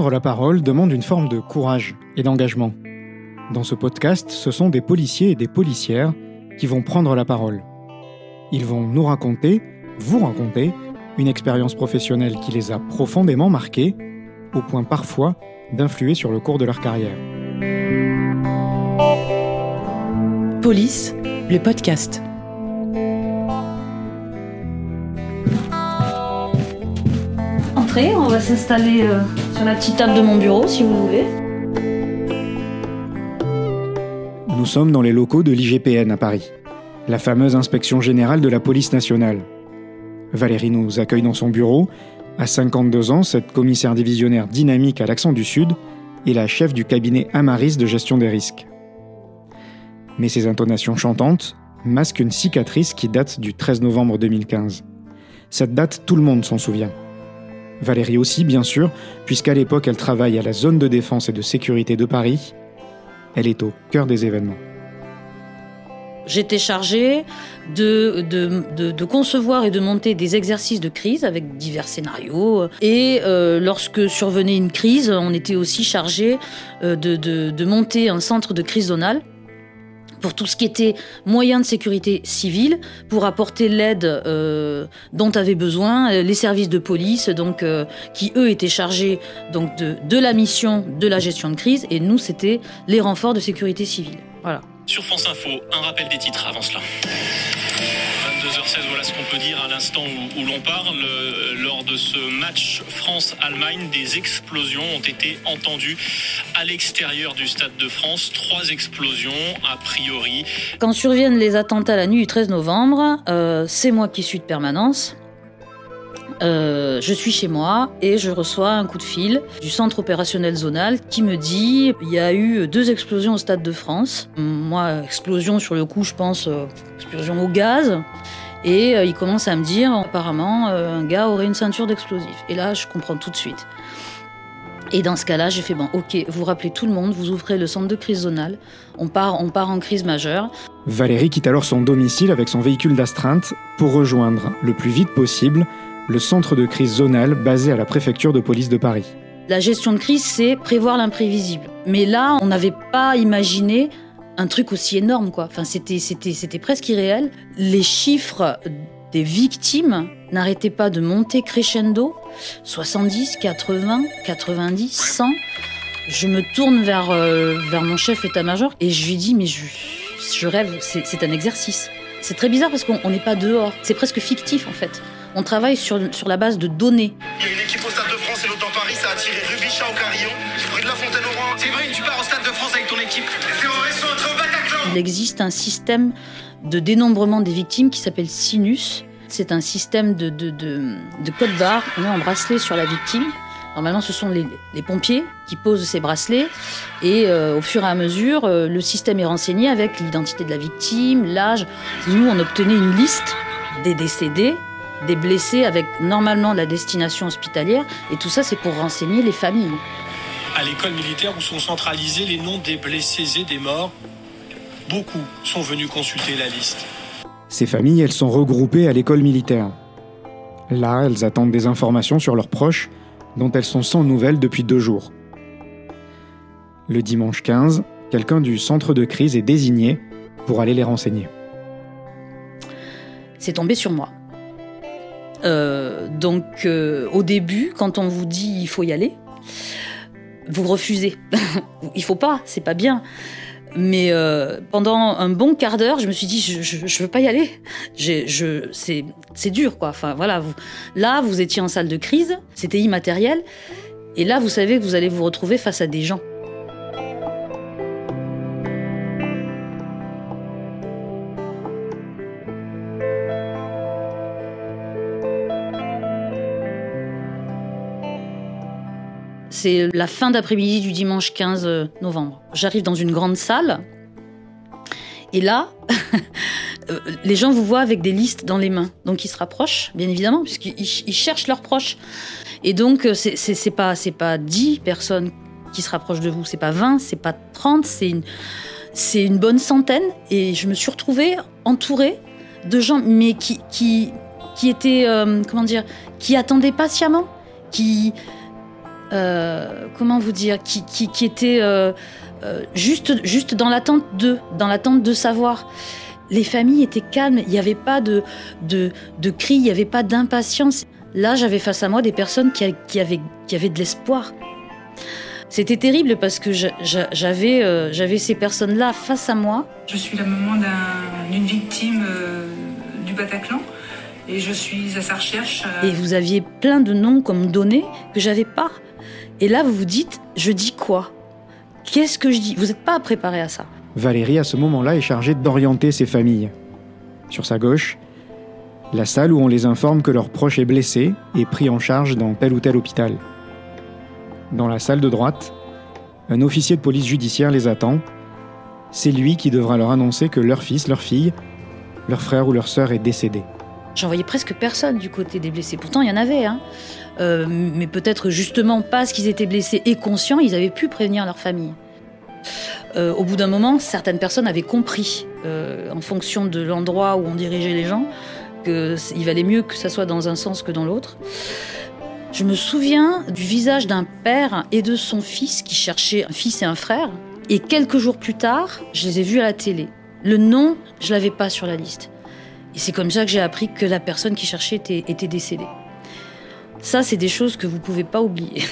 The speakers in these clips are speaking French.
Prendre la parole demande une forme de courage et d'engagement. Dans ce podcast, ce sont des policiers et des policières qui vont prendre la parole. Ils vont nous raconter, vous raconter, une expérience professionnelle qui les a profondément marqués, au point parfois d'influer sur le cours de leur carrière. Police, le podcast. Entrez, on va s'installer euh, sur la petite table de mon bureau si vous voulez. Nous sommes dans les locaux de l'IGPN à Paris, la fameuse inspection générale de la police nationale. Valérie nous accueille dans son bureau. À 52 ans, cette commissaire divisionnaire dynamique à l'accent du Sud est la chef du cabinet Amaris de gestion des risques. Mais ses intonations chantantes masquent une cicatrice qui date du 13 novembre 2015. Cette date, tout le monde s'en souvient. Valérie aussi, bien sûr, puisqu'à l'époque elle travaille à la zone de défense et de sécurité de Paris. Elle est au cœur des événements. J'étais chargée de, concevoir et de monter des exercices de crise avec divers scénarios. Et euh, lorsque survenait une crise, on était aussi chargé euh, de, monter un centre de crise zonale pour tout ce qui était moyens de sécurité civile, pour apporter l'aide euh, dont avaient besoin les services de police, donc qui eux étaient chargés donc de, de la mission de la gestion de crise, et nous c'était les renforts de sécurité civile. Voilà. Sur France Info, un rappel des titres avant cela. 22h16, voilà ce qu'on peut dire à l'instant où, l'on parle. Lors de ce match France-Allemagne, des explosions ont été entendues à l'extérieur du Stade de France. Trois explosions, a priori. Quand surviennent les attentats la nuit du 13 novembre, euh, c'est moi qui suis de permanence. Euh, je suis chez moi et je reçois un coup de fil du centre opérationnel zonal qui me dit il y a eu deux explosions au Stade de France. Moi, explosion sur le coup, je pense euh, explosion au gaz. Et euh, il commence à me dire apparemment un gars aurait une ceinture d'explosifs. Et là, je comprends tout de suite. Et dans ce cas-là, j'ai fait bon, ok, vous rappelez tout le monde, vous ouvrez le centre de crise zonale, on part, on part en crise majeure. Valérie quitte alors son domicile avec son véhicule d'astreinte pour rejoindre le plus vite possible le centre de crise zonal basé à la préfecture de police de Paris. La gestion de crise, c'est prévoir l'imprévisible. Mais là, on n'avait pas imaginé un truc aussi énorme, quoi. Enfin, c'était, c'était, presque irréel. Les chiffres des victimes n'arrêtaient pas de monter crescendo. 70, 80, 90, 100. Je me tourne vers, euh, vers mon chef état-major et je lui dis, mais je, je rêve, c'est un exercice. C'est très bizarre parce qu'on n'est pas dehors. C'est presque fictif, en fait. On travaille sur, sur la base de données. Il y a une équipe au Stade de France et l'autre dans Paris, ça a tiré Rubichat au Carillon, près de la Fontaine au Roi. C'est vrai, tu pars au Stade de France avec ton équipe. Les terroristes sont entrés au Bataclan. Il existe un système de dénombrement des victimes qui s'appelle Sinus. C'est un système de, de, de, de code barre. On met un bracelet sur la victime. Normalement, ce sont les, les, pompiers qui posent ces bracelets et euh, au fur et à mesure, euh, le système est renseigné avec l'identité de la victime, l'âge. Nous, on obtenait une liste des décédés des blessés avec normalement la destination hospitalière. Et tout ça, c'est pour renseigner les familles. À l'école militaire où sont centralisés les noms des blessés et des morts, beaucoup sont venus consulter la liste. Ces familles, elles sont regroupées à l'école militaire. Là, elles attendent des informations sur leurs proches dont elles sont sans nouvelles depuis deux jours. Le dimanche 15, quelqu'un du centre de crise est désigné pour aller les renseigner. C'est tombé sur moi. Euh, donc euh, au début, quand on vous dit il faut y aller, vous refusez. il faut pas, c'est pas bien. Mais euh, pendant un bon quart d'heure, je me suis dit je, je, veux pas y aller. C'est dur quoi. Enfin voilà, vous, là vous étiez en salle de crise, c'était immatériel, et là vous savez que vous allez vous retrouver face à des gens. C'est la fin d'après-midi du dimanche 15 novembre. J'arrive dans une grande salle. Et là, les gens vous voient avec des listes dans les mains. Donc ils se rapprochent, bien évidemment, puisqu'ils cherchent leurs proches. Et donc, c'est pas, pas 10 personnes qui se rapprochent de vous, c'est pas 20, c'est pas 30, c'est une, une bonne centaine. Et je me suis retrouvée entourée de gens, mais qui, qui, qui étaient, euh, comment dire, qui attendaient patiemment, qui, euh, comment vous dire, qui, qui, était euh, euh, juste, juste dans l'attente de, dans l'attente de savoir. Les familles étaient calmes, il n'y avait pas de, de, de cris, il n'y avait pas d'impatience. Là, j'avais face à moi des personnes qui, qui, avaient, qui avaient de l'espoir. C'était terrible parce que j'avais j'avais ces personnes-là face à moi. Je suis la maman d'une victime du Bataclan et je suis à sa recherche. Et vous aviez plein de noms comme données que j'avais pas. Et là, vous vous dites, je dis quoi? Qu'est-ce que je dis? Vous n'êtes pas préparé à ça. Valérie, à ce moment-là, est chargée d'orienter ses familles. Sur sa gauche, la salle où on les informe que leur proche est blessé et pris en charge dans tel ou tel hôpital. Dans la salle de droite, un officier de police judiciaire les attend. C'est lui qui devra leur annoncer que leur fils, leur fille, leur frère ou leur sœur est décédé. J'en voyais presque personne du côté des blessés. Pourtant, il y en avait. Hein. Euh, mais peut-être justement parce qu'ils étaient blessés et conscients, ils avaient pu prévenir leur famille. Euh, au bout d'un moment, certaines personnes avaient compris, euh, en fonction de l'endroit où on dirigeait les gens, qu'il valait mieux que ça soit dans un sens que dans l'autre. Je me souviens du visage d'un père et de son fils qui cherchaient un fils et un frère. Et quelques jours plus tard, je les ai vus à la télé. Le nom, je l'avais pas sur la liste. Et c'est comme ça que j'ai appris que la personne qui cherchait était, décédée. Ça, c'est des choses que vous ne pouvez pas oublier.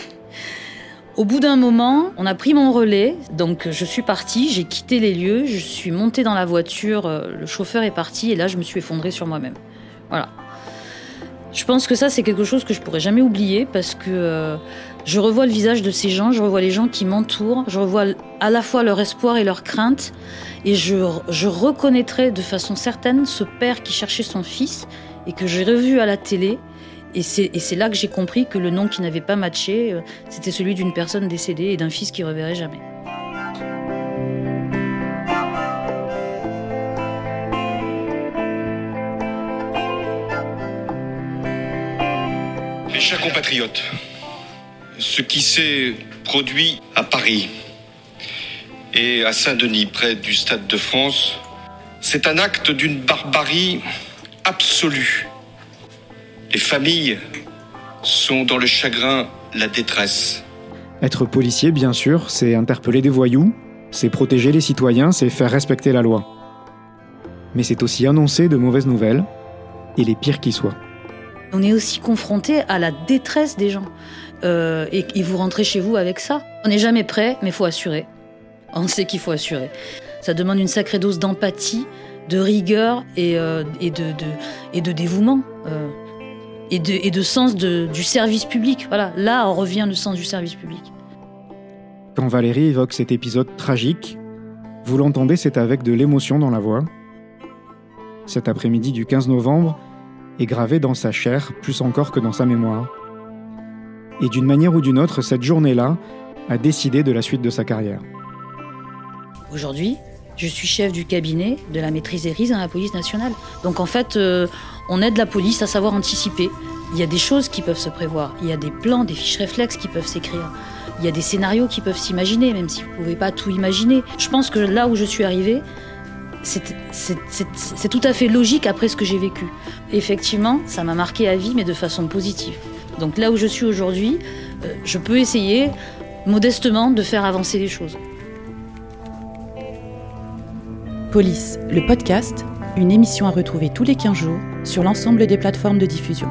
Au bout d'un moment, on a pris mon relais, donc je suis partie, j'ai quitté les lieux, je suis montée dans la voiture, euh, le chauffeur est parti et là je me suis effondrée sur moi-même. Voilà. Je pense que ça c'est quelque chose que je pourrais jamais oublier parce que euh, je revois le visage de ces gens, je revois les gens qui m'entourent, je revois à la fois leur espoir et leur crainte et je, je reconnaîtrai de façon certaine ce père qui cherchait son fils et que j'ai revu à la télé et c'est là que j'ai compris que le nom qui n'avait pas matché, euh, c'était celui d'une personne décédée et d'un fils qui reverrait jamais. Mes chers compatriotes, ce qui s'est produit à Paris et à Saint-Denis, près du Stade de France, c'est un acte d'une barbarie absolue les familles sont dans le chagrin, la détresse. Être policier, bien sûr, c'est interpeller des voyous, c'est protéger les citoyens, c'est faire respecter la loi. Mais c'est aussi annoncer de mauvaises nouvelles, et les pires qui soient. On est aussi confronté à la détresse des gens. Euh, et, vous rentrez chez vous avec ça. On n'est jamais prêt, mais faut assurer. On sait qu'il faut assurer. Ça demande une sacrée dose d'empathie, de rigueur et, euh, de dévouement. Euh, et de, sens du service public. Voilà, là on revient le sens du service public. Quand Valérie évoque cet épisode tragique, vous l'entendez, c'est avec de l'émotion dans la voix. Cet après-midi du 15 novembre est gravé dans sa chair plus encore que dans sa mémoire. Et d'une manière ou d'une autre, cette journée-là a décidé de la suite de sa carrière. Aujourd'hui, je suis chef du cabinet de la maîtrise des risques dans la police nationale. Donc en fait, euh, on aide la police à savoir anticiper. Il y a des choses qui peuvent se prévoir. Il y a des plans, des fiches réflexes qui peuvent s'écrire. Il y a des scénarios qui peuvent s'imaginer, même si vous ne pouvez pas tout imaginer. Je pense que là où je suis arrivée, c'est tout à fait logique après ce que j'ai vécu. Effectivement, ça m'a marqué à vie, mais de façon positive. Donc là où je suis aujourd'hui, euh, je peux essayer modestement de faire avancer les choses. Police, le podcast, une émission à retrouver tous les 15 jours sur l'ensemble des plateformes de diffusion.